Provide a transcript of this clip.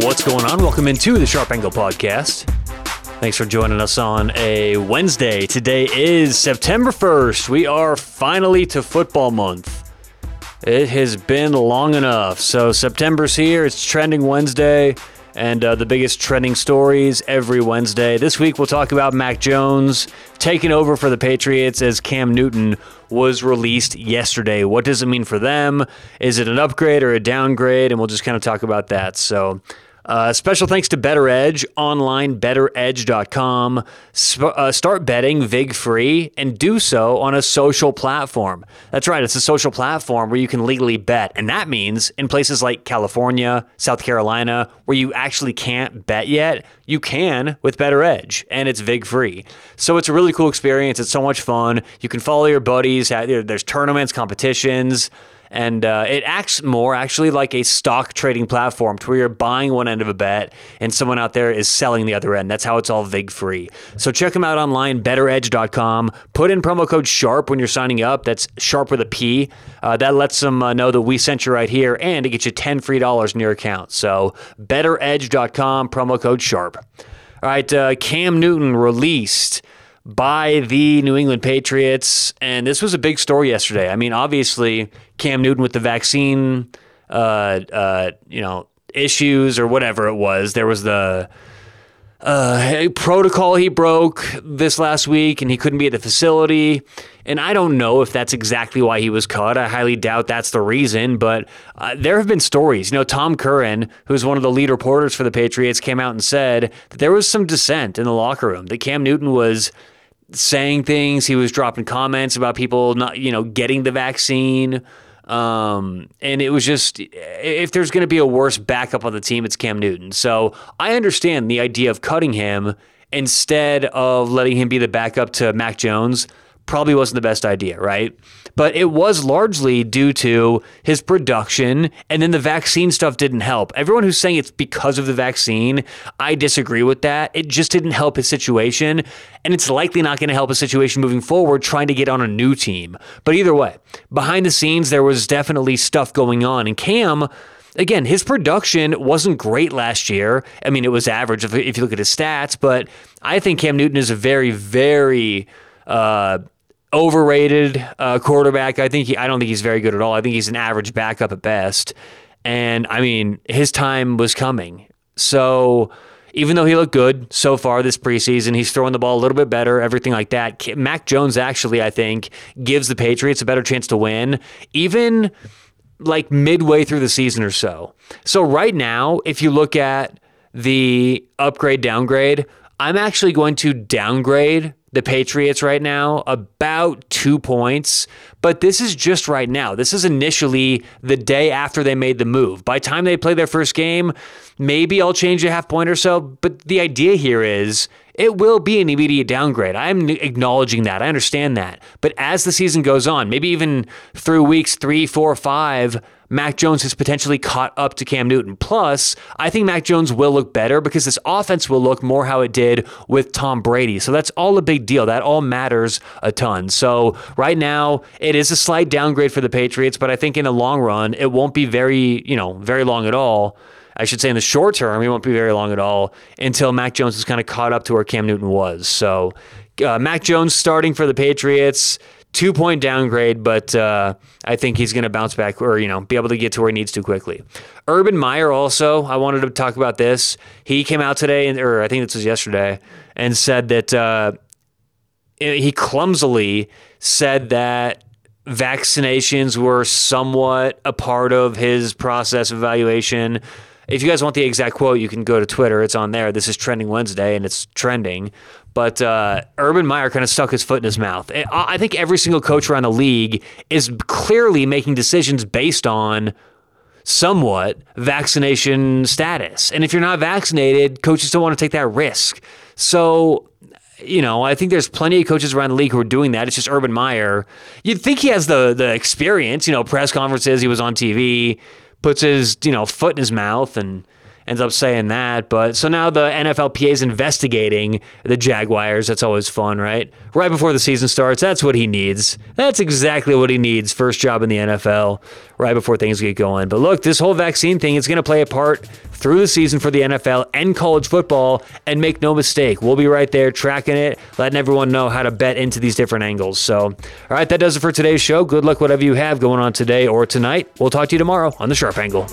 What's going on? Welcome into the Sharp Angle Podcast. Thanks for joining us on a Wednesday. Today is September 1st. We are finally to football month. It has been long enough. So, September's here. It's trending Wednesday and uh, the biggest trending stories every Wednesday. This week, we'll talk about Mac Jones taking over for the Patriots as Cam Newton was released yesterday. What does it mean for them? Is it an upgrade or a downgrade? And we'll just kind of talk about that. So, uh, special thanks to Better Edge, online, betteredge.com. Sp- uh, start betting VIG free and do so on a social platform. That's right, it's a social platform where you can legally bet. And that means in places like California, South Carolina, where you actually can't bet yet, you can with Better Edge, and it's VIG free. So it's a really cool experience. It's so much fun. You can follow your buddies, there's tournaments, competitions and uh, it acts more actually like a stock trading platform to where you're buying one end of a bet and someone out there is selling the other end. That's how it's all VIG free. So check them out online, betteredge.com. Put in promo code SHARP when you're signing up. That's SHARP with a P. Uh, that lets them uh, know that we sent you right here and it gets you 10 free dollars in your account. So betteredge.com, promo code SHARP. All right, uh, Cam Newton released by the New England Patriots. And this was a big story yesterday. I mean, obviously, Cam Newton with the vaccine, uh, uh, you know, issues or whatever it was. There was the uh, protocol he broke this last week, and he couldn't be at the facility. And I don't know if that's exactly why he was cut. I highly doubt that's the reason, but uh, there have been stories. You know, Tom Curran, who's one of the lead reporters for the Patriots, came out and said that there was some dissent in the locker room, that Cam Newton was saying things. He was dropping comments about people not, you know, getting the vaccine. Um, and it was just if there's going to be a worse backup on the team, it's Cam Newton. So I understand the idea of cutting him instead of letting him be the backup to Mac Jones probably wasn't the best idea, right? But it was largely due to his production, and then the vaccine stuff didn't help. Everyone who's saying it's because of the vaccine, I disagree with that. It just didn't help his situation, and it's likely not going to help his situation moving forward trying to get on a new team. But either way, behind the scenes, there was definitely stuff going on, and Cam again, his production wasn't great last year. I mean, it was average if, if, you look at his stats, but I think Cam Newton is a very, very uh, overrated uh, quarterback. I think he, I don't think he's very good at all. I think he's an average backup at best. And I mean, his time was coming. So even though he looked good so far this preseason, he's throwing the ball a little bit better, everything like that. Mac Jones actually, I think, gives the Patriots a better chance to win, even like midway through the season or so. So right now, if you look at the upgrade downgrade, I'm actually going to downgrade the Patriots right now about two points, but this is just right now. This is initially the day after they made the move. By the time they play their first game, maybe I'll change a half point or so, but the idea here is it will be an immediate downgrade. I'm acknowledging that. I understand that. But as the season goes on, maybe even through weeks three, four, five, Mac Jones has potentially caught up to Cam Newton. Plus, I think Mac Jones will look better because this offense will look more how it did with Tom Brady. So that's all a big deal. That all matters a ton. So right now, it is a slight downgrade for the Patriots, but I think in the long run, it won't be very, you know, very long at all. I should say in the short term, it won't be very long at all until Mac Jones is kind of caught up to where Cam Newton was. So, uh, Mac Jones starting for the Patriots two point downgrade, but uh, I think he's going to bounce back or, you know, be able to get to where he needs to quickly. Urban Meyer also, I wanted to talk about this. He came out today, or I think this was yesterday, and said that uh, he clumsily said that vaccinations were somewhat a part of his process evaluation. If you guys want the exact quote, you can go to Twitter. It's on there. This is Trending Wednesday, and it's trending. But uh, Urban Meyer kind of stuck his foot in his mouth. I think every single coach around the league is clearly making decisions based on somewhat vaccination status. And if you're not vaccinated, coaches don't want to take that risk. So, you know, I think there's plenty of coaches around the league who are doing that. It's just Urban Meyer. You'd think he has the the experience, you know, press conferences, he was on TV, puts his, you know, foot in his mouth and ends up saying that. But so now the NFLPA is investigating the Jaguars. That's always fun, right? Right before the season starts. That's what he needs. That's exactly what he needs. First job in the NFL, right before things get going. But look, this whole vaccine thing is going to play a part through the season for the NFL and college football. And make no mistake, we'll be right there tracking it, letting everyone know how to bet into these different angles. So, all right, that does it for today's show. Good luck, whatever you have going on today or tonight. We'll talk to you tomorrow on the Sharp Angle.